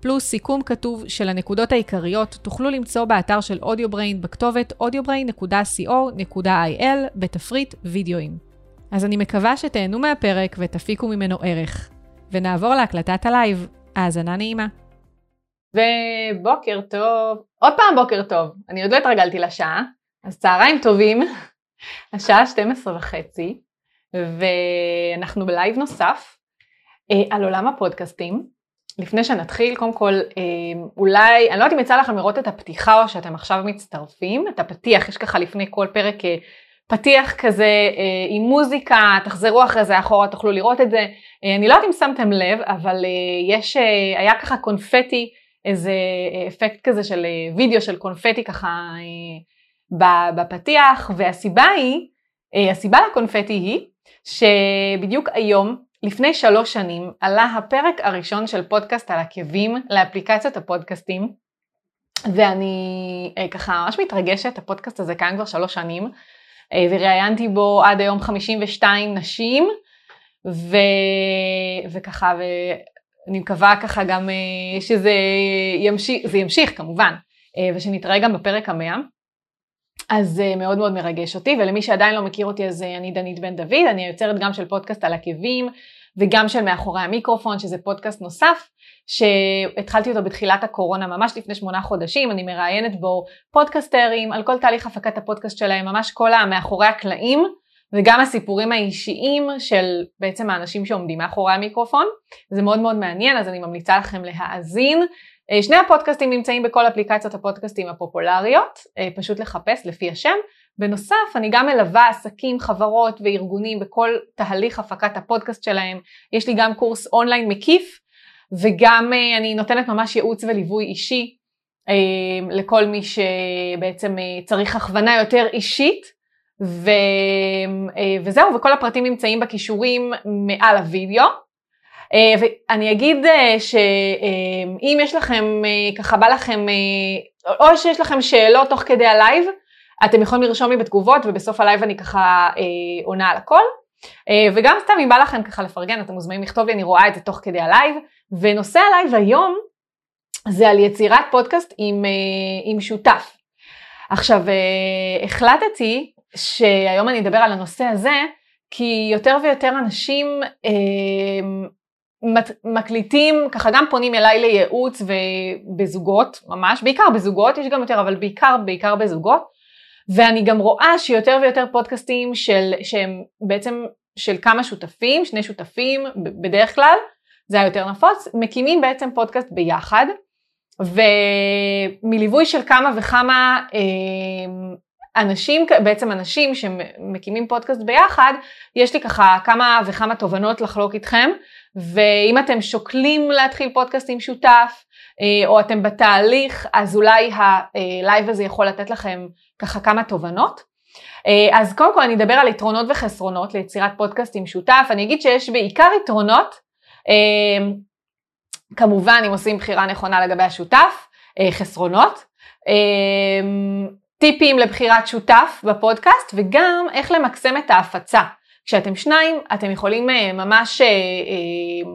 פלוס סיכום כתוב של הנקודות העיקריות, תוכלו למצוא באתר של AudioBrain בכתובת audiobrain.co.il בתפריט וידאוים. אז אני מקווה שתהנו מהפרק ותפיקו ממנו ערך. ונעבור להקלטת הלייב. האזנה נעימה. ובוקר טוב, עוד פעם בוקר טוב, אני עוד לא התרגלתי לשעה, אז צהריים טובים, השעה 12 וחצי, ואנחנו בלייב נוסף אה, על עולם הפודקאסטים. לפני שנתחיל, קודם כל, אה, אולי, אני לא יודעת אם יצא לכם לראות את הפתיחה או שאתם עכשיו מצטרפים, את הפתיח, יש ככה לפני כל פרק אה, פתיח כזה אה, עם מוזיקה, תחזרו אחרי זה אחורה, תוכלו לראות את זה. אני לא יודעת אם שמתם לב, אבל יש, היה ככה קונפטי, איזה אפקט כזה של וידאו של קונפטי ככה בפתיח, והסיבה היא, הסיבה לקונפטי היא, שבדיוק היום לפני שלוש שנים עלה הפרק הראשון של פודקאסט על עקבים לאפליקציות הפודקאסטים ואני אה, ככה ממש מתרגשת, הפודקאסט הזה קיים כבר שלוש שנים אה, וראיינתי בו עד היום 52 נשים ו... וככה ואני מקווה ככה גם אה, שזה ימשיך, זה ימשיך כמובן ושנתראה גם בפרק המאה אז זה אה, מאוד מאוד מרגש אותי, ולמי שעדיין לא מכיר אותי אז אה, אני דנית בן דוד, אני היוצרת גם של פודקאסט על עקבים וגם של מאחורי המיקרופון, שזה פודקאסט נוסף, שהתחלתי אותו בתחילת הקורונה, ממש לפני שמונה חודשים, אני מראיינת בו פודקסטרים על כל תהליך הפקת הפודקאסט שלהם, ממש כל המאחורי הקלעים, וגם הסיפורים האישיים של בעצם האנשים שעומדים מאחורי המיקרופון. זה מאוד מאוד מעניין, אז אני ממליצה לכם להאזין. אה, שני הפודקאסטים נמצאים בכל אפליקציות הפודקאסטים הפופולריות, אה, פשוט לחפש לפי השם. בנוסף, אני גם מלווה עסקים, חברות וארגונים בכל תהליך הפקת הפודקאסט שלהם. יש לי גם קורס אונליין מקיף, וגם אה, אני נותנת ממש ייעוץ וליווי אישי לכל מי שבעצם צריך הכוונה יותר אישית. ו... וזהו, וכל הפרטים נמצאים בקישורים מעל הוידאו. אה, ואני אגיד אה, שאם יש לכם, אה, ככה בא לכם, או שיש לכם שאלות תוך כדי הלייב, אתם יכולים לרשום לי בתגובות ובסוף הלייב אני ככה עונה על הכל. וגם סתם אם בא לכם ככה לפרגן אתם מוזמנים לכתוב לי, אני רואה את זה תוך כדי הלייב. ונושא הלייב היום זה על יצירת פודקאסט עם, עם שותף. עכשיו החלטתי שהיום אני אדבר על הנושא הזה כי יותר ויותר אנשים מקליטים, ככה גם פונים אליי לייעוץ ובזוגות, ממש, בעיקר בזוגות, יש גם יותר, אבל בעיקר, בעיקר בזוגות. ואני גם רואה שיותר ויותר פודקאסטים של, שהם בעצם של כמה שותפים, שני שותפים בדרך כלל, זה היותר נפוץ, מקימים בעצם פודקאסט ביחד, ומליווי של כמה וכמה אה, אנשים, בעצם אנשים שמקימים פודקאסט ביחד, יש לי ככה כמה וכמה תובנות לחלוק איתכם, ואם אתם שוקלים להתחיל פודקאסט עם שותף, אה, או אתם בתהליך, אז אולי הלייב הזה יכול לתת לכם ככה כמה תובנות. אה, אז קודם כל אני אדבר על יתרונות וחסרונות ליצירת פודקאסט עם שותף. אני אגיד שיש בעיקר יתרונות, אה, כמובן אם עושים בחירה נכונה לגבי השותף, חסרונות. טיפים לבחירת שותף בפודקאסט וגם איך למקסם את ההפצה. כשאתם שניים, אתם יכולים אה, ממש, אה, אה,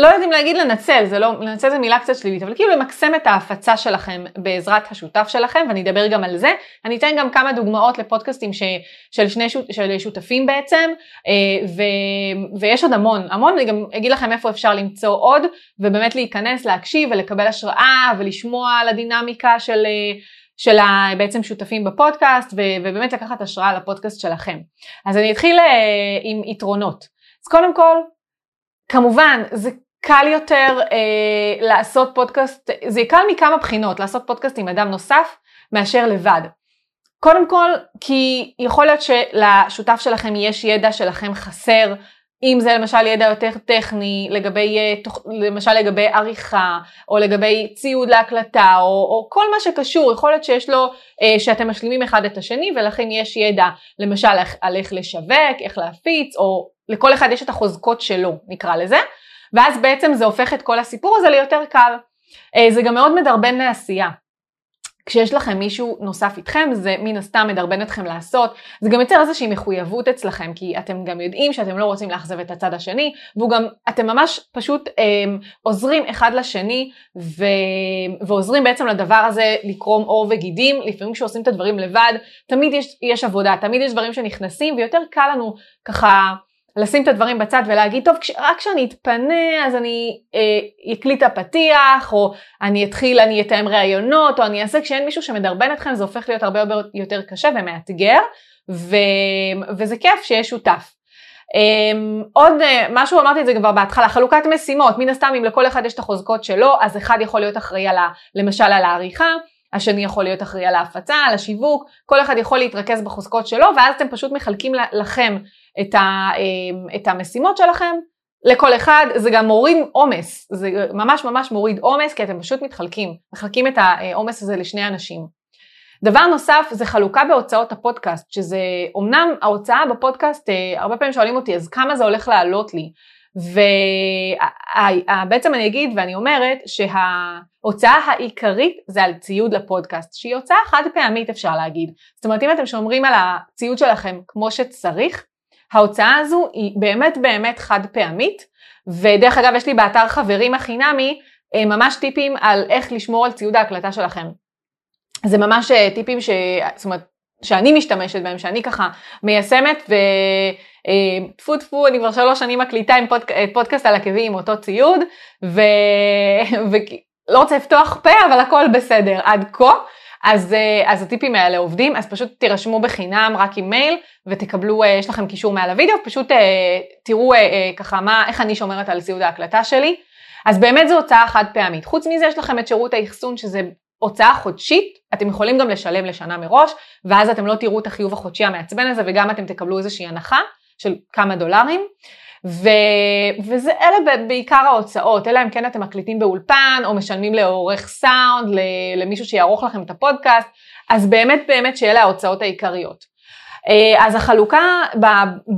לא יודעים להגיד לנצל, זה לא, לנצל זה מילה קצת שלילית, אבל כאילו למקסם את ההפצה שלכם בעזרת השותף שלכם, ואני אדבר גם על זה. אני אתן גם כמה דוגמאות לפודקאסטים ש, של שני שות, של שותפים בעצם, ו, ויש עוד המון, המון, אני גם אגיד לכם איפה אפשר למצוא עוד, ובאמת להיכנס, להקשיב ולקבל השראה ולשמוע על הדינמיקה של... של בעצם שותפים בפודקאסט ובאמת לקחת השראה לפודקאסט שלכם. אז אני אתחיל אה, עם יתרונות. אז קודם כל, כמובן זה קל יותר אה, לעשות פודקאסט, זה קל מכמה בחינות לעשות פודקאסט עם אדם נוסף מאשר לבד. קודם כל כי יכול להיות שלשותף שלכם יש ידע שלכם חסר אם זה למשל ידע יותר טכני, לגבי, אה, למשל לגבי עריכה, או לגבי ציוד להקלטה, או, או כל מה שקשור, יכול להיות שיש לו, אה, שאתם משלימים אחד את השני, ולכן יש ידע למשל על איך לשווק, איך להפיץ, או לכל אחד יש את החוזקות שלו, נקרא לזה, ואז בעצם זה הופך את כל הסיפור הזה ליותר קל. אה, זה גם מאוד מדרבן לעשייה. כשיש לכם מישהו נוסף איתכם זה מן הסתם מדרבן אתכם לעשות, זה גם יוצר איזושהי מחויבות אצלכם כי אתם גם יודעים שאתם לא רוצים לאכזב את הצד השני והוא גם, אתם ממש פשוט אה, עוזרים אחד לשני ו, ועוזרים בעצם לדבר הזה לקרום עור וגידים, לפעמים כשעושים את הדברים לבד תמיד יש, יש עבודה, תמיד יש דברים שנכנסים ויותר קל לנו ככה לשים את הדברים בצד ולהגיד, טוב, רק כשאני אתפנה אז אני אה, אקליט את הפתיח, או אני אתחיל, אני אתאם ראיונות, או אני אעשה, כשאין מישהו שמדרבן אתכם זה הופך להיות הרבה יותר קשה ומאתגר, ו, וזה כיף שיש שותף. אמ, עוד אה, משהו אמרתי את זה כבר בהתחלה, חלוקת משימות, מן הסתם אם לכל אחד יש את החוזקות שלו, אז אחד יכול להיות אחראי על ה, למשל על העריכה, השני יכול להיות אחראי על ההפצה, על השיווק, כל אחד יכול להתרכז בחוזקות שלו, ואז אתם פשוט מחלקים לכם את, ה, אמ, את המשימות שלכם לכל אחד, זה גם מוריד עומס, זה ממש ממש מוריד עומס כי אתם פשוט מתחלקים, מחלקים את העומס הזה לשני אנשים. דבר נוסף זה חלוקה בהוצאות הפודקאסט, שזה אמנם ההוצאה בפודקאסט, אה, הרבה פעמים שואלים אותי אז כמה זה הולך לעלות לי, ובעצם אני אגיד ואני אומרת שההוצאה העיקרית זה על ציוד לפודקאסט, שהיא הוצאה חד פעמית אפשר להגיד. זאת אומרת אם אתם שומרים על הציוד שלכם כמו שצריך, ההוצאה הזו היא באמת באמת חד פעמית, ודרך אגב יש לי באתר חברים החינמי אה, ממש טיפים על איך לשמור על ציוד ההקלטה שלכם. זה ממש אה, טיפים ש... זאת אומרת, שאני משתמשת בהם, שאני ככה מיישמת וטפו אה, טפו אני כבר שלוש שנים מקליטה עם פודק... פודקאסט על עקבים עם אותו ציוד ו... ולא רוצה לפתוח פה אבל הכל בסדר עד כה. אז, אה, אז הטיפים האלה עובדים, אז פשוט תירשמו בחינם רק עם מייל ותקבלו, אה, יש לכם קישור מעל הוידאו, פשוט אה, תראו ככה מה, איך אני שומרת על ציוד ההקלטה שלי. אז באמת זו הוצאה חד פעמית. חוץ מזה יש לכם את שירות האחסון שזה הוצאה חודשית, אתם יכולים גם לשלם לשנה מראש, ואז אתם לא תראו את החיוב החודשי המעצבן הזה וגם אתם תקבלו איזושהי הנחה של כמה דולרים. ו... וזה אלה בעיקר ההוצאות, אלא אם כן אתם מקליטים באולפן או משלמים לעורך סאונד, למישהו שיערוך לכם את הפודקאסט, אז באמת באמת שאלה ההוצאות העיקריות. אה, אז החלוקה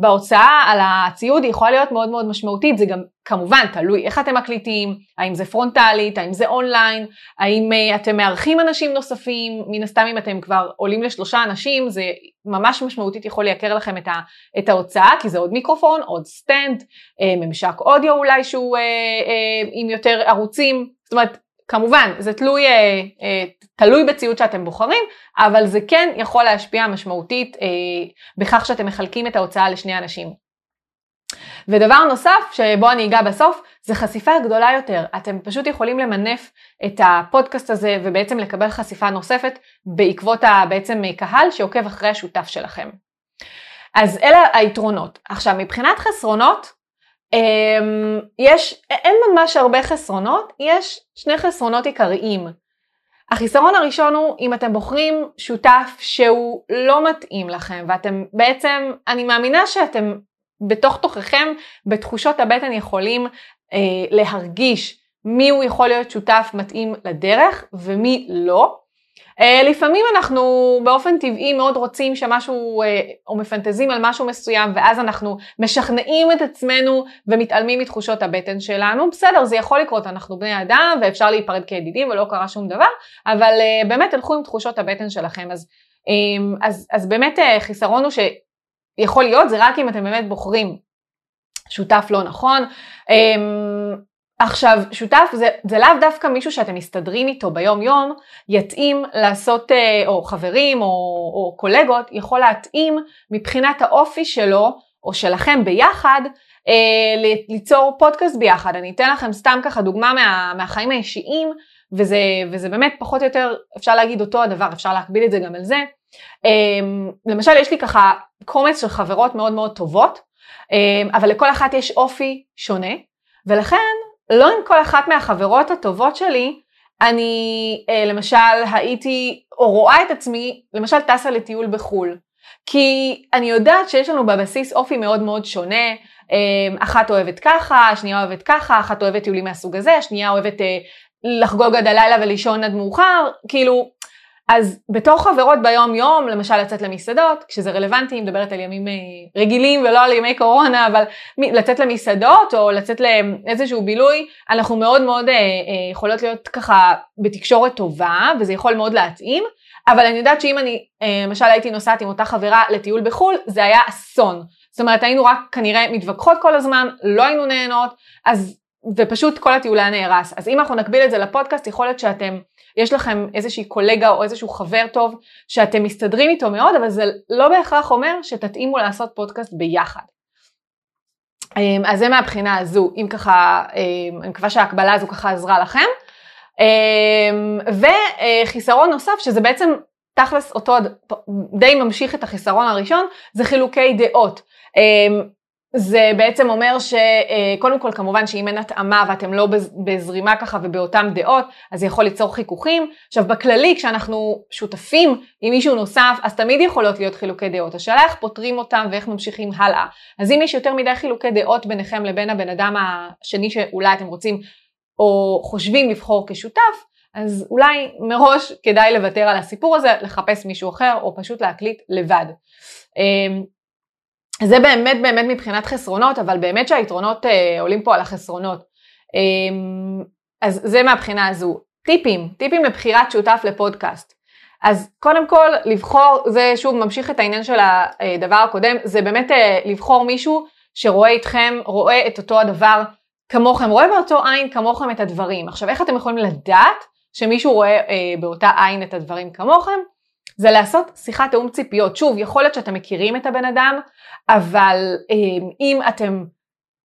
בהוצאה על הציוד היא יכולה להיות מאוד מאוד משמעותית, זה גם כמובן תלוי איך אתם מקליטים, האם זה פרונטלית, האם זה אונליין, האם אה, אתם מארחים אנשים נוספים, מן הסתם אם אתם כבר עולים לשלושה אנשים זה ממש משמעותית יכול לייקר לכם את, ההוצאה כי זה עוד מיקרופון, עוד stand, אה, ממשק אודיו אולי שהוא עם יותר ערוצים, זאת אומרת כמובן, זה תלוי, אה, אה, תלוי בציוד שאתם בוחרים, אבל זה כן יכול להשפיע משמעותית אה, בכך שאתם מחלקים את ההוצאה לשני אנשים. ודבר נוסף שבו אני אגע בסוף, זה חשיפה גדולה יותר. אתם פשוט יכולים למנף את הפודקאסט הזה ובעצם לקבל חשיפה נוספת בעקבות בעצם קהל שעוקב אחרי השותף שלכם. אז אלה היתרונות. עכשיו מבחינת חסרונות, יש, אין ממש הרבה חסרונות, יש שני חסרונות עיקריים. החיסרון הראשון הוא אם אתם בוחרים שותף שהוא לא מתאים לכם ואתם בעצם, אני מאמינה שאתם בתוך תוככם בתחושות הבטן יכולים אה, להרגיש מי הוא יכול להיות שותף מתאים לדרך ומי לא. אה, לפעמים אנחנו באופן טבעי מאוד רוצים שמשהו אה, או מפנטזים על משהו מסוים ואז אנחנו משכנעים את עצמנו ומתעלמים מתחושות הבטן שלנו. בסדר, זה יכול לקרות, אנחנו בני אדם ואפשר להיפרד כידידים ולא קרה שום דבר, אבל אה, באמת תלכו עם תחושות הבטן שלכם. אז, אמ, אז, אז באמת חיסרון הוא שיכול להיות, זה רק אם אתם באמת בוחרים שותף לא נכון. עכשיו, שותף זה, זה לאו דווקא מישהו שאתם מסתדרים איתו ביום יום, יתאים לעשות, אה, או חברים או, או קולגות, יכול להתאים מבחינת האופי שלו, או שלכם ביחד, אה, ליצור פודקאסט ביחד. אני אתן לכם סתם ככה דוגמה מה, מהחיים האישיים, וזה, וזה באמת פחות או יותר, אפשר להגיד אותו הדבר, אפשר להקביל את זה גם על זה. אה, למשל, יש לי ככה קומץ של חברות מאוד מאוד טובות, אבל לכל אחת יש אופי שונה, ולכן לא עם כל אחת מהחברות הטובות שלי, אני אה, למשל הייתי, או רואה את עצמי, למשל טסה לטיול בחו"ל. כי אני יודעת שיש לנו בבסיס אופי מאוד מאוד שונה, אמ, אחת אוהבת ככה, השנייה אוהבת ככה, אחת אוהבת טיולים מהסוג הזה, השנייה אוהבת אה, לחגוג עד הלילה ולישון עד מאוחר, כאילו, אז בתור חברות ביום יום, למשל לצאת למסעדות, כשזה רלוונטי, מדברת על ימים אה, רגילים ולא על ימי קורונה, אבל לצאת למסעדות או לצאת לאיזשהו בילוי, אנחנו מאוד מאוד אה, יכולות להיות ככה בתקשורת טובה, וזה יכול מאוד להתאים, אבל אני יודעת שאם אני למשל הייתי נוסעת עם אותה חברה לטיול בחו"ל, זה היה אסון. זאת אומרת היינו רק כנראה מתווכחות כל הזמן, לא היינו נהנות, אז, ופשוט כל הטיול היה נהרס. אז אם אנחנו נקביל את זה לפודקאסט, יכול להיות שאתם, יש לכם איזושהי קולגה או איזשהו חבר טוב שאתם מסתדרים איתו מאוד, אבל זה לא בהכרח אומר שתתאימו לעשות פודקאסט ביחד. אמ, אז זה מהבחינה הזו, אם ככה, אמ, אני מקווה שההקבלה הזו ככה עזרה לכם. אמ, וחיסרון נוסף, שזה בעצם תכלס אותו די ממשיך את החיסרון הראשון, זה חילוקי דעות. אמ, זה בעצם אומר שקודם כל כמובן שאם אין התאמה ואתם לא בזרימה ככה ובאותן דעות אז זה יכול ליצור חיכוכים. עכשיו בכללי כשאנחנו שותפים עם מישהו נוסף אז תמיד יכולות להיות חילוקי דעות. השאלה איך פותרים אותם ואיך ממשיכים הלאה. אז אם יש יותר מדי חילוקי דעות ביניכם לבין הבן אדם השני שאולי אתם רוצים או חושבים לבחור כשותף אז אולי מראש כדאי לוותר על הסיפור הזה, לחפש מישהו אחר או פשוט להקליט לבד. זה באמת באמת מבחינת חסרונות, אבל באמת שהיתרונות אה, עולים פה על החסרונות. אה, אז זה מהבחינה הזו. טיפים, טיפים לבחירת שותף לפודקאסט. אז קודם כל לבחור, זה שוב ממשיך את העניין של הדבר הקודם, זה באמת אה, לבחור מישהו שרואה איתכם, רואה את אותו הדבר כמוכם, רואה באותו עין כמוכם את הדברים. עכשיו איך אתם יכולים לדעת שמישהו רואה אה, באותה עין את הדברים כמוכם? זה לעשות שיחת תאום ציפיות. שוב, יכול להיות שאתם מכירים את הבן אדם, אבל אמ, אם אתם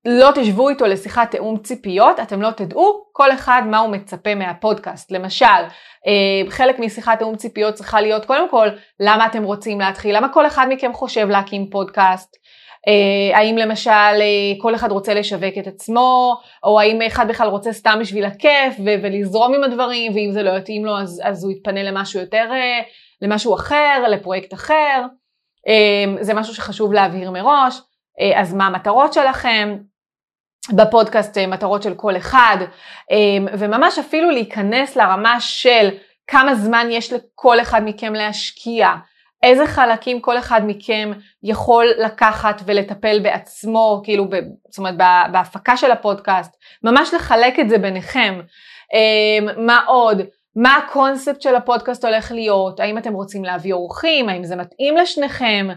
לא תשבו איתו לשיחת תאום ציפיות, אתם לא תדעו כל אחד מה הוא מצפה מהפודקאסט. למשל, אמ, חלק משיחת תאום ציפיות צריכה להיות קודם כל, למה אתם רוצים להתחיל? למה כל אחד מכם חושב להקים פודקאסט? אמ, האם למשל אה, כל אחד רוצה לשווק את עצמו, או האם אחד בכלל רוצה סתם בשביל הכיף ולזרום עם הדברים, ואם זה לא יתאים לו אז, אז הוא יתפנה למשהו יותר אה, למשהו אחר, לפרויקט אחר, אמ, זה משהו שחשוב להבהיר מראש, אה, אז מה המטרות שלכם, בפודקאסט אה, מטרות של כל אחד, אמ, וממש אפילו להיכנס לרמה של כמה זמן יש לכל אחד מכם להשקיע, איזה חלקים כל אחד מכם יכול לקחת ולטפל בעצמו, כאילו, זאת אומרת, בהפקה של הפודקאסט, ממש לחלק את זה ביניכם. אמ, מה עוד? מה הקונספט של הפודקאסט הולך להיות, האם אתם רוצים להביא אורחים, האם זה מתאים לשניכם,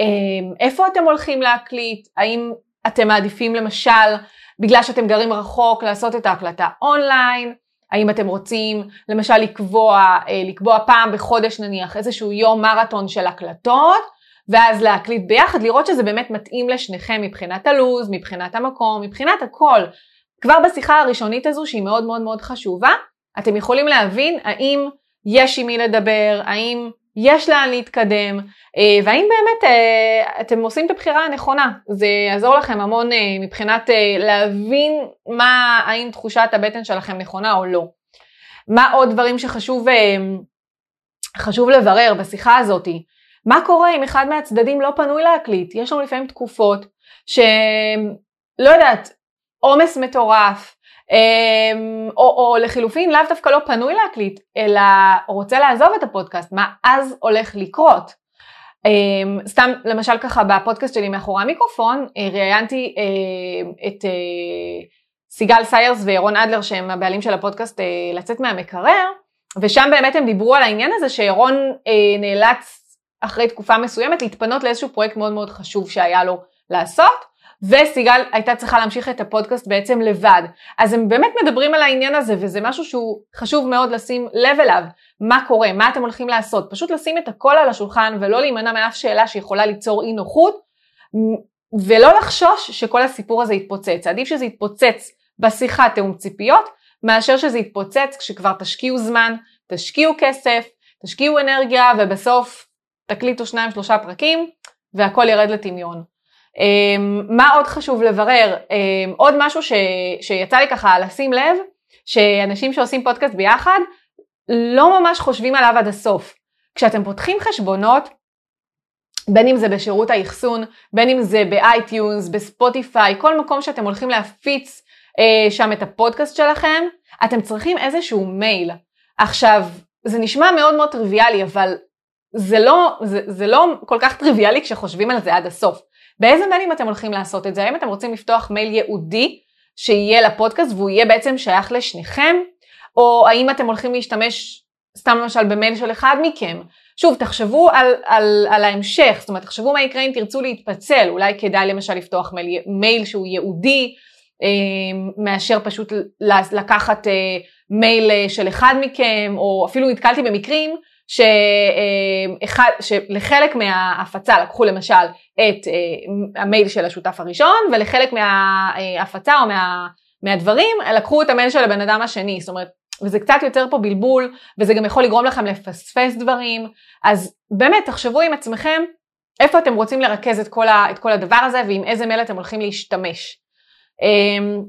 אמ, איפה אתם הולכים להקליט, האם אתם מעדיפים למשל, בגלל שאתם גרים רחוק, לעשות את ההקלטה אונליין, האם אתם רוצים למשל לקבוע, אה, לקבוע פעם בחודש נניח איזשהו יום מרתון של הקלטות, ואז להקליט ביחד, לראות שזה באמת מתאים לשניכם מבחינת הלו"ז, מבחינת המקום, מבחינת הכל. כבר בשיחה הראשונית הזו שהיא מאוד מאוד מאוד חשובה, אתם יכולים להבין האם יש עם מי לדבר, האם יש לאן להתקדם, אה, והאם באמת אה, אתם עושים את הבחירה הנכונה. זה יעזור לכם המון אה, מבחינת להבין מה, האם תחושת הבטן שלכם נכונה או לא. מה עוד דברים שחשוב חשוב לברר בשיחה הזאתי? מה קורה אם אחד מהצדדים לא פנוי להקליט? יש לנו לפעמים תקופות שלא יודעת, עומס מטורף, או, או לחילופין לאו דווקא לא פנוי להקליט, אלא רוצה לעזוב את הפודקאסט, מה אז הולך לקרות? אמ, סתם למשל ככה בפודקאסט שלי מאחורי המיקרופון אה, ראיינתי אה, את אה, סיגל סיירס וירון אדלר שהם הבעלים של הפודקאסט לצאת מהמקרר ושם באמת הם דיברו על העניין הזה שירון נאלץ אחרי תקופה מסוימת להתפנות לאיזשהו פרויקט מאוד מאוד חשוב שהיה לו לעשות וסיגל הייתה צריכה להמשיך את הפודקאסט בעצם לבד. אז הם באמת מדברים על העניין הזה וזה משהו שהוא חשוב מאוד לשים לב אליו. מה קורה, מה אתם הולכים לעשות, פשוט לשים את הכל על השולחן ולא להימנע מאף שאלה שיכולה ליצור אי נוחות ולא לחשוש שכל הסיפור הזה יתפוצץ. עדיף שזה יתפוצץ בשיחת תאום ציפיות מאשר שזה יתפוצץ כשכבר תשקיעו זמן, תשקיעו כסף, תשקיעו אנרגיה ובסוף תקליטו שניים שלושה פרקים והכל ירד לטמיון. אמ, מה עוד חשוב לברר? אמ, עוד משהו ש, שיצא לי ככה לשים לב, שאנשים שעושים פודקאסט ביחד לא ממש חושבים עליו עד הסוף. כשאתם פותחים חשבונות, בין אם זה בשירות האחסון, בין אם זה ב iTunes, ב Spotify, כל מקום שאתם הולכים להפיץ אה, שם את הפודקאסט שלכם, אתם צריכים איזשהו מייל. עכשיו, זה נשמע מאוד מאוד טריוויאלי, אבל זה לא, זה, זה לא כל כך טריוויאלי כשחושבים על זה עד הסוף. באיזה מיילים אתם הולכים לעשות את זה? האם אתם רוצים לפתוח מייל ייעודי שיהיה לפודקאסט והוא יהיה בעצם שייך לשניכם? או האם אתם הולכים להשתמש סתם למשל במייל של אחד מכם? שוב, תחשבו על, על, על ההמשך, זאת אומרת, תחשבו מה יקרה אם תרצו להתפצל, אולי כדאי למשל לפתוח מייל, מייל שהוא ייעודי, אה, מאשר פשוט לקחת אה, מייל אה, של אחד מכם, או אפילו נתקלתי במקרים שאחד, שלחלק מההפצה לקחו למשל את המייל של השותף הראשון, ולחלק מההפצה או מה, מהדברים לקחו את המייל של הבן אדם השני, זאת אומרת, וזה קצת יוצר פה בלבול, וזה גם יכול לגרום לכם לפספס דברים, אז באמת תחשבו עם עצמכם איפה אתם רוצים לרכז את כל, ה, את כל הדבר הזה ועם איזה מייל אתם הולכים להשתמש. אמ,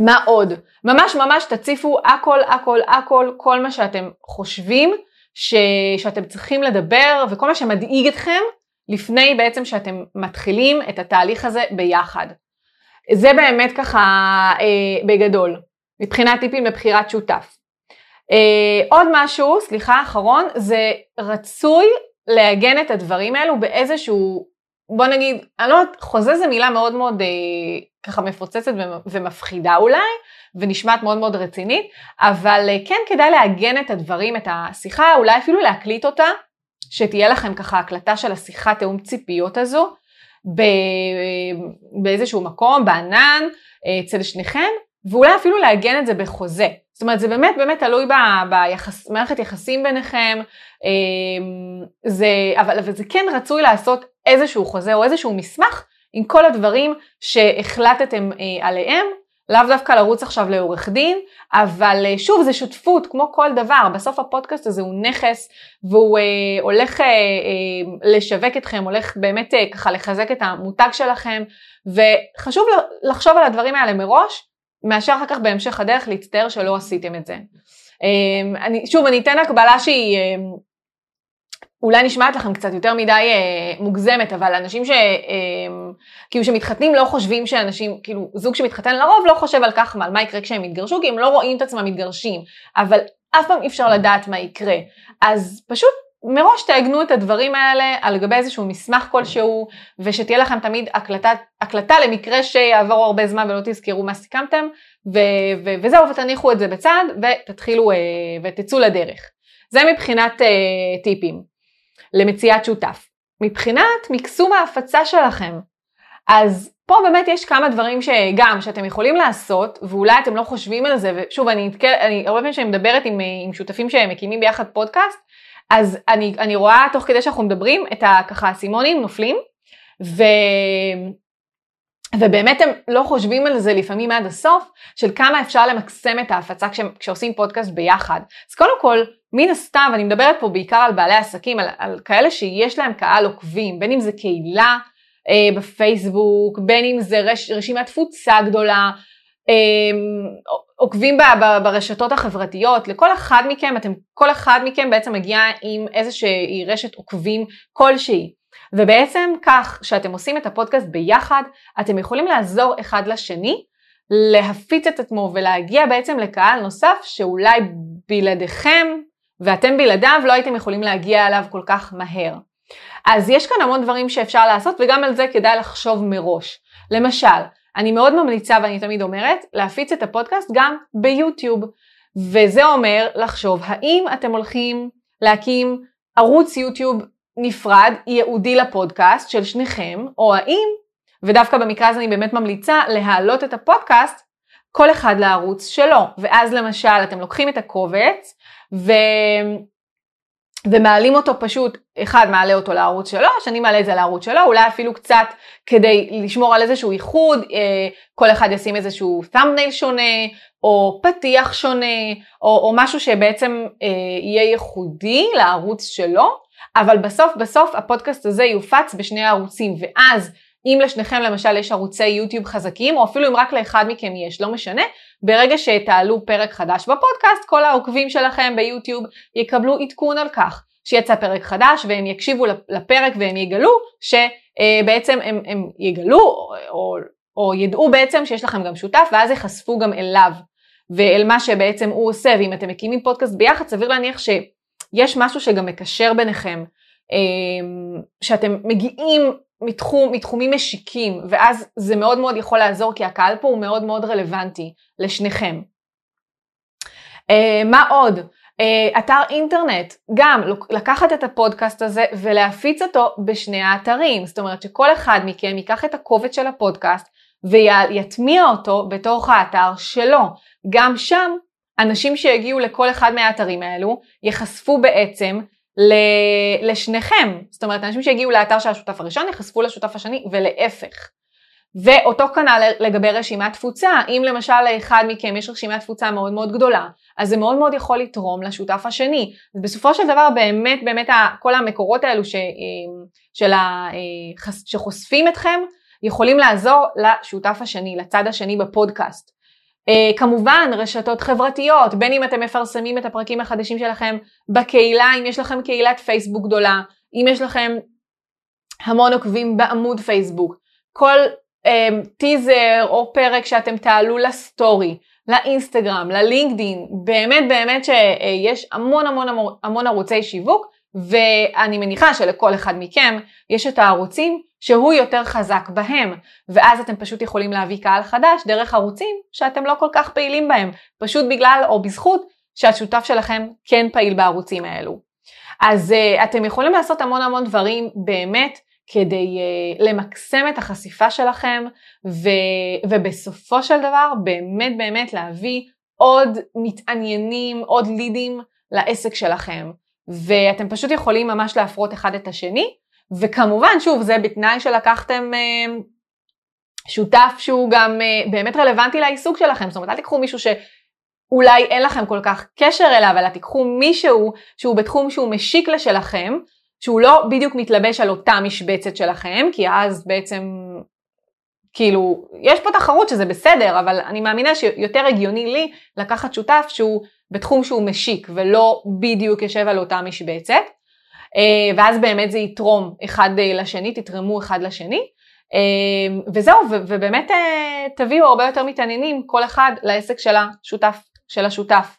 מה עוד? ממש ממש תציפו הכל הכל הכל, כל מה שאתם חושבים ש, שאתם צריכים לדבר וכל מה שמדאיג אתכם לפני בעצם שאתם מתחילים את התהליך הזה ביחד. זה באמת ככה אה, בגדול, מבחינת טיפים לבחירת שותף. אה, עוד משהו, סליחה, אחרון, זה רצוי לעגן את הדברים האלו באיזשהו, בוא נגיד, אני לא יודעת, חוזה זה מילה מאוד מאוד אה, ככה מפוצצת ומפחידה אולי, ונשמעת מאוד מאוד רצינית, אבל אה, כן כדאי לעגן את הדברים, את השיחה, אולי אפילו להקליט אותה, שתהיה לכם ככה הקלטה של השיחה תאום ציפיות הזו, באיזשהו מקום, בענן, אה, אצל שניכם, ואולי אפילו לעגן את זה בחוזה. זאת אומרת, זה באמת באמת תלוי במערכת יחסים ביניכם, אמ, זה, אבל, אבל זה כן רצוי לעשות איזשהו חוזה או איזשהו מסמך עם כל הדברים שהחלטתם אה, עליהם, לאו דווקא לרוץ עכשיו לעורך דין, אבל אה, שוב זה שותפות כמו כל דבר, בסוף הפודקאסט הזה הוא נכס והוא אה, הולך אה, אה, לשווק אתכם, הולך באמת אה, ככה לחזק את המותג שלכם. וחשוב לחשוב על הדברים האלה מראש מאשר אחר כך בהמשך הדרך להצטער שלא עשיתם את זה. אמ, אני, שוב, אני אתן הקבלה שהיא אמ, אולי נשמעת לכם קצת יותר מדי אה, מוגזמת, אבל אנשים ש... אמ, כאילו שמתחתנים לא חושבים שאנשים, כאילו זוג שמתחתן לרוב לא חושב על כך, על מה יקרה כשהם יתגרשו, כי הם לא רואים את עצמם מתגרשים, אבל אף פעם אי אפשר לדעת מה יקרה. אז פשוט מראש תעגנו את הדברים האלה על גבי איזשהו מסמך כלשהו, ושתהיה לכם תמיד הקלטה, הקלטה למקרה שיעבור הרבה זמן ולא תזכרו מה סיכמתם, ו- ו- וזהו, ותניחו את זה בצד, ותתחילו uh, ותצאו לדרך. זה מבחינת uh, טיפים למציאת שותף. מבחינת מקסום ההפצה שלכם, אז פה באמת יש כמה דברים שגם שאתם יכולים לעשות ואולי אתם לא חושבים על זה ושוב אני, אני הרבה פעמים שאני מדברת עם, עם שותפים שמקימים ביחד פודקאסט אז אני, אני רואה תוך כדי שאנחנו מדברים את ככה האסימונים נופלים, ו... ובאמת הם לא חושבים על זה לפעמים עד הסוף, של כמה אפשר למקסם את ההפצה כש, כשעושים פודקאסט ביחד. אז קודם כל, מן הסתם, ואני מדברת פה בעיקר על בעלי עסקים, על, על כאלה שיש להם קהל עוקבים, בין אם זה קהילה אה, בפייסבוק, בין אם זה רש, רשימת תפוצה גדולה, אמ, עוקבים ברשתות החברתיות, לכל אחד מכם, אתם, כל אחד מכם בעצם מגיע עם איזושהי רשת עוקבים כלשהי. ובעצם כך שאתם עושים את הפודקאסט ביחד, אתם יכולים לעזור אחד לשני להפיץ את עצמו ולהגיע בעצם לקהל נוסף שאולי בלעדיכם ואתם בלעדיו לא הייתם יכולים להגיע אליו כל כך מהר. אז יש כאן המון דברים שאפשר לעשות וגם על זה כדאי לחשוב מראש. למשל, אני מאוד ממליצה ואני תמיד אומרת להפיץ את הפודקאסט גם ביוטיוב. וזה אומר לחשוב האם אתם הולכים להקים ערוץ יוטיוב נפרד ייעודי לפודקאסט של שניכם או האם ודווקא במקרה הזה אני באמת ממליצה להעלות את הפודקאסט כל אחד לערוץ שלו. ואז למשל אתם לוקחים את הקובץ ו... ומעלים אותו פשוט, אחד מעלה אותו לערוץ שלו, השני מעלה את זה לערוץ שלו, אולי אפילו קצת כדי לשמור על איזשהו איחוד, אה, כל אחד ישים איזשהו thumbnail שונה, או פתיח שונה, או, או משהו שבעצם אה, יהיה ייחודי לערוץ שלו, אבל בסוף בסוף הפודקאסט הזה יופץ בשני הערוצים, ואז אם לשניכם למשל יש ערוצי יוטיוב חזקים, או אפילו אם רק לאחד מכם יש, לא משנה, ברגע שתעלו פרק חדש בפודקאסט, כל העוקבים שלכם ביוטיוב יקבלו עדכון על כך שיצא פרק חדש והם יקשיבו לפרק והם יגלו שבעצם הם, הם יגלו או, או, או ידעו בעצם שיש לכם גם שותף ואז ייחשפו גם אליו. ואל מה שבעצם הוא עושה ואם אתם מקימים פודקאסט ביחד סביר להניח שיש משהו שגם מקשר ביניכם אמ, שאתם מגיעים מתחום, מתחומים משיקים ואז זה מאוד מאוד יכול לעזור כי הקהל פה הוא מאוד מאוד רלוונטי לשניכם. Uh, מה עוד? Uh, אתר אינטרנט, גם לקחת את הפודקאסט הזה ולהפיץ אותו בשני האתרים, זאת אומרת שכל אחד מכם ייקח את הקובץ של הפודקאסט ויטמיע אותו בתוך האתר שלו. גם שם אנשים שיגיעו לכל אחד מהאתרים האלו ייחשפו בעצם לשניכם, זאת אומרת אנשים שהגיעו לאתר של השותף הראשון ייחשפו לשותף השני ולהפך. ואותו כנ"ל לגבי רשימת תפוצה, אם למשל לאחד מכם יש רשימת תפוצה מאוד מאוד גדולה, אז זה מאוד מאוד יכול לתרום לשותף השני. אז בסופו של דבר באמת באמת כל המקורות האלו ש, של ה, שחושפים אתכם יכולים לעזור לשותף השני, לצד השני בפודקאסט. Uh, כמובן רשתות חברתיות, בין אם אתם מפרסמים את הפרקים החדשים שלכם בקהילה, אם יש לכם קהילת פייסבוק גדולה, אם יש לכם המון עוקבים בעמוד פייסבוק, כל uh, טיזר או פרק שאתם תעלו לסטורי, לאינסטגרם, ללינקדין, באמת באמת שיש המון המון המון ערוצי שיווק ואני מניחה שלכל אחד מכם יש את הערוצים שהוא יותר חזק בהם, ואז אתם פשוט יכולים להביא קהל חדש דרך ערוצים שאתם לא כל כך פעילים בהם, פשוט בגלל או בזכות שהשותף שלכם כן פעיל בערוצים האלו. אז uh, אתם יכולים לעשות המון המון דברים באמת כדי uh, למקסם את החשיפה שלכם, ו, ובסופו של דבר באמת באמת להביא עוד מתעניינים, עוד לידים לעסק שלכם. ואתם פשוט יכולים ממש להפרות אחד את השני, וכמובן, שוב, זה בתנאי שלקחתם אה, שותף שהוא גם אה, באמת רלוונטי לעיסוק שלכם, זאת אומרת, אל תיקחו מישהו שאולי אין לכם כל כך קשר אליו, אלא תיקחו מישהו שהוא בתחום שהוא משיק לשלכם, שהוא לא בדיוק מתלבש על אותה משבצת שלכם, כי אז בעצם, כאילו, יש פה תחרות שזה בסדר, אבל אני מאמינה שיותר הגיוני לי לקחת שותף שהוא בתחום שהוא משיק ולא בדיוק יושב על אותה משבצת. אה, ואז באמת זה יתרום אחד אה, לשני, תתרמו אחד לשני. אה, וזהו, ובאמת תביאו הרבה יותר מתעניינים כל אחד לעסק של השותף. של השותף.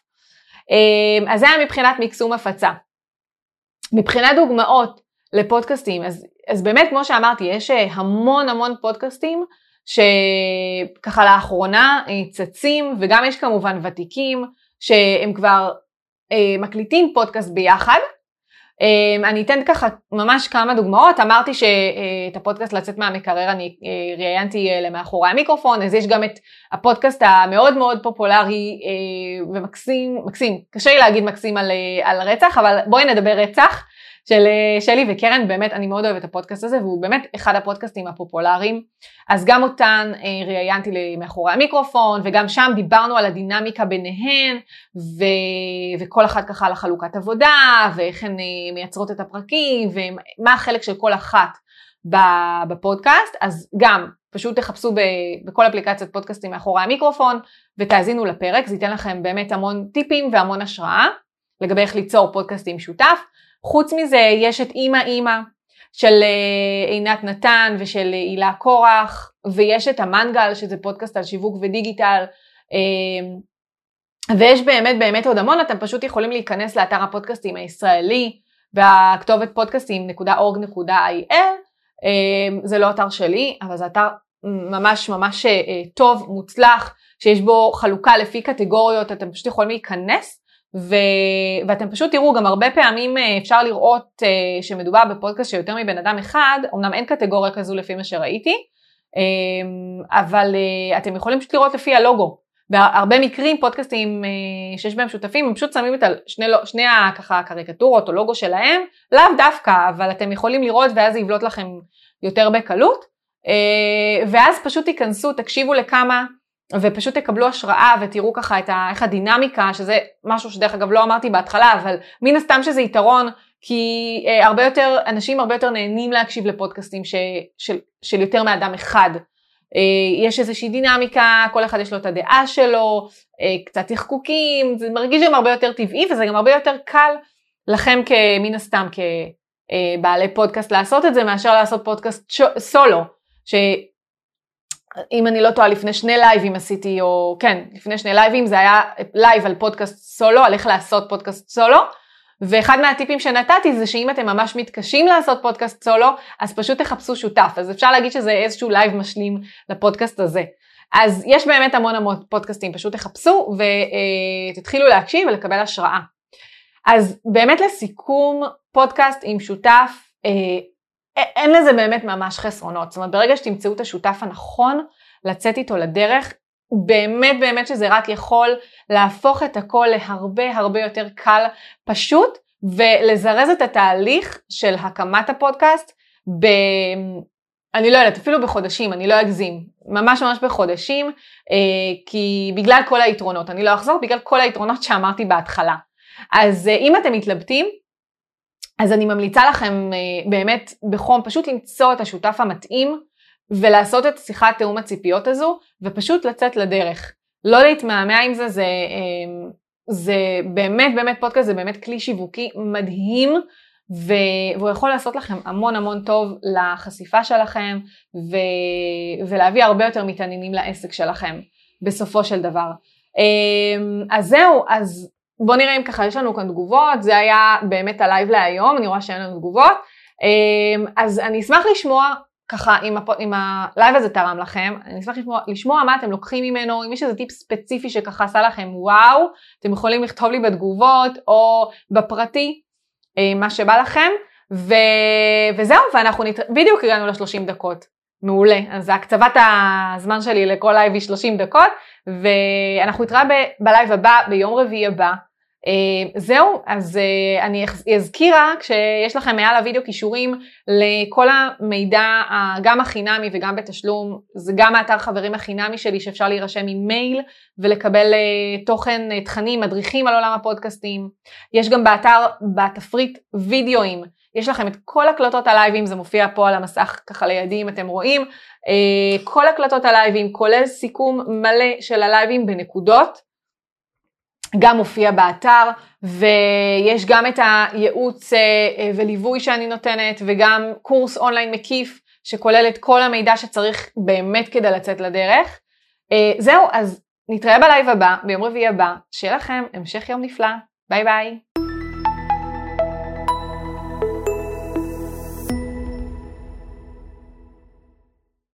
אז זה היה מבחינת מקסום הפצה. מבחינת דוגמאות לפודקאסטים, אז, אז באמת כמו שאמרתי, יש המון המון פודקאסטים שככה לאחרונה צצים, וגם יש כמובן ותיקים שהם כבר מקליטים פודקאסט ביחד, אני אתן ככה ממש כמה דוגמאות, אמרתי שאת הפודקאסט לצאת מהמקרר אני אה, ראיינתי אה, למאחורי המיקרופון, אז יש גם את הפודקאסט המאוד מאוד פופולרי אה, ומקסים, מקסים, קשה לי להגיד מקסים על, על רצח, אבל בואי נדבר רצח. של אה, שלי וקרן, באמת אני מאוד אוהבת את הפודקאסט הזה והוא באמת אחד הפודקאסטים הפופולריים. אז גם אותן אה, ראיינתי מאחורי המיקרופון וגם שם דיברנו על הדינמיקה ביניהן ו... וכל אחת ככה על החלוקת עבודה ואיך הן אה, מייצרות את הפרקים ומה החלק של כל אחת בפודקאסט, אז גם פשוט תחפשו בכל אפליקציית פודקאסטים מאחורי המיקרופון ותאזינו לפרק, זה ייתן לכם באמת המון טיפים והמון השראה לגבי איך ליצור פודקאסט עם שותף. חוץ מזה יש את אימא אימא של אה, עינת נתן ושל הילה קורח ויש את המנגל שזה פודקאסט על שיווק ודיגיטל אה, ויש באמת באמת עוד המון, אתם פשוט יכולים להיכנס לאתר הפודקאסטים הישראלי והכתובת פודקאסטים.org.il אה, זה לא אתר שלי אבל זה אתר ממש ממש טוב, מוצלח, שיש בו חלוקה לפי קטגוריות, אתם פשוט יכולים להיכנס ו... ואתם פשוט תראו גם הרבה פעמים אה, אפשר לראות uh, שמדובר בפודקאסט של יותר מבן אדם אחד, אמנם אין קטגוריה כזו לפי מה שראיתי, um, אבל uh, אתם יכולים פשוט לראות לפי הלוגו. בהרבה מקרים פודקאסטים שיש בהם שותפים הם פשוט שמים את שני, שני ככה הקריקטורות או לוגו שלהם, לאו דווקא, אבל אתם יכולים לראות ואז זה יבלוט לכם יותר בקלות, ואז פשוט תיכנסו, תקשיבו לכמה ופשוט תקבלו השראה ותראו ככה את ה, איך הדינמיקה, שזה משהו שדרך אגב לא אמרתי בהתחלה, אבל מן הסתם שזה יתרון, כי אה, הרבה יותר, אנשים הרבה יותר נהנים להקשיב לפודקאסטים ש, של, של יותר מאדם אחד. אה, יש איזושהי דינמיקה, כל אחד יש לו את הדעה שלו, אה, קצת תחקוקים, זה מרגיש גם הרבה יותר טבעי וזה גם הרבה יותר קל לכם כמן הסתם כבעלי פודקאסט לעשות את זה מאשר לעשות פודקאסט סולו, שאם אני לא טועה לפני שני לייבים עשיתי, או כן, לפני שני לייבים זה היה לייב על פודקאסט סולו, על איך לעשות פודקאסט סולו, ואחד מהטיפים שנתתי זה שאם אתם ממש מתקשים לעשות פודקאסט סולו, אז פשוט תחפשו שותף. אז אפשר להגיד שזה איזשהו לייב משלים לפודקאסט הזה. אז יש באמת המון המון פודקאסטים, פשוט תחפשו ותתחילו להקשיב ולקבל השראה. אז באמת לסיכום, פודקאסט עם שותף, אה, אין לזה באמת ממש חסרונות. זאת אומרת, ברגע שתמצאו את השותף הנכון, לצאת איתו לדרך, באמת באמת שזה רק יכול להפוך את הכל להרבה הרבה יותר קל, פשוט, ולזרז את התהליך של הקמת הפודקאסט ב... אני לא יודעת, אפילו בחודשים, אני לא אגזים, ממש ממש בחודשים, אה, כי בגלל כל היתרונות, אני לא אחזור, בגלל כל היתרונות שאמרתי בהתחלה. אז אה, אם אתם מתלבטים, אז אני ממליצה לכם אה, באמת בחום פשוט למצוא את השותף המתאים ולעשות את שיחת תאום הציפיות הזו ופשוט לצאת לדרך. לא להתמהמה עם זה, זה, אמ, זה באמת באמת פודקאסט, זה באמת כלי שיווקי מדהים והוא יכול לעשות לכם המון המון טוב לחשיפה שלכם ו... ולהביא הרבה יותר מתעניינים לעסק שלכם בסופו של דבר. אמ, אז זהו, אז בואו נראה אם ככה יש לנו כאן תגובות, זה היה באמת הלייב להיום, אני רואה שאין לנו תגובות. אמ, אז אני אשמח לשמוע ככה אם, הפ... הלייב הזה תרם לכם, אני אשמח לשמוע, לשמוע מה אתם לוקחים ממנו, אם יש איזה טיפ ספציפי שככה עשה לכם וואו, אתם יכולים לכתוב לי בתגובות או בפרטי אה, מה שבא לכם, ו... וזהו, ואנחנו נת... בדיוק הגענו ל-30 דקות, מעולה, אז הקצבת הזמן שלי לכל לייב היא 30 דקות, ואנחנו נתראה ב... בלייב הבא ביום רביעי הבא. אה, זהו, אז אה, אני אזכיר רק שיש לכם מעל הוידאו קישורים לכל המידע, גם החינמי וגם בתשלום, זה גם האתר חברים החינמי שלי שאפשר להירשם עם מייל ולקבל אה, תוכן, תכנים, מדריכים על עולם הפודקאסטים. יש גם באתר, בתפריט וידאוים, יש לכם את כל הקלטות הלייבים, זה מופיע פה על המסך ככה לידי אם אתם רואים, כל הקלטות הלייבים כולל סיכום מלא של הלייבים בנקודות. גם מופיע באתר ויש גם את הייעוץ אה, אה, וליווי שאני נותנת וגם קורס אונליין מקיף שכולל את כל המידע שצריך באמת כדי לצאת לדרך. אה, זהו, אז נתראה בלייב הבא, ביום רביעי הבא, שיהיה לכם המשך יום נפלא, ביי ביי.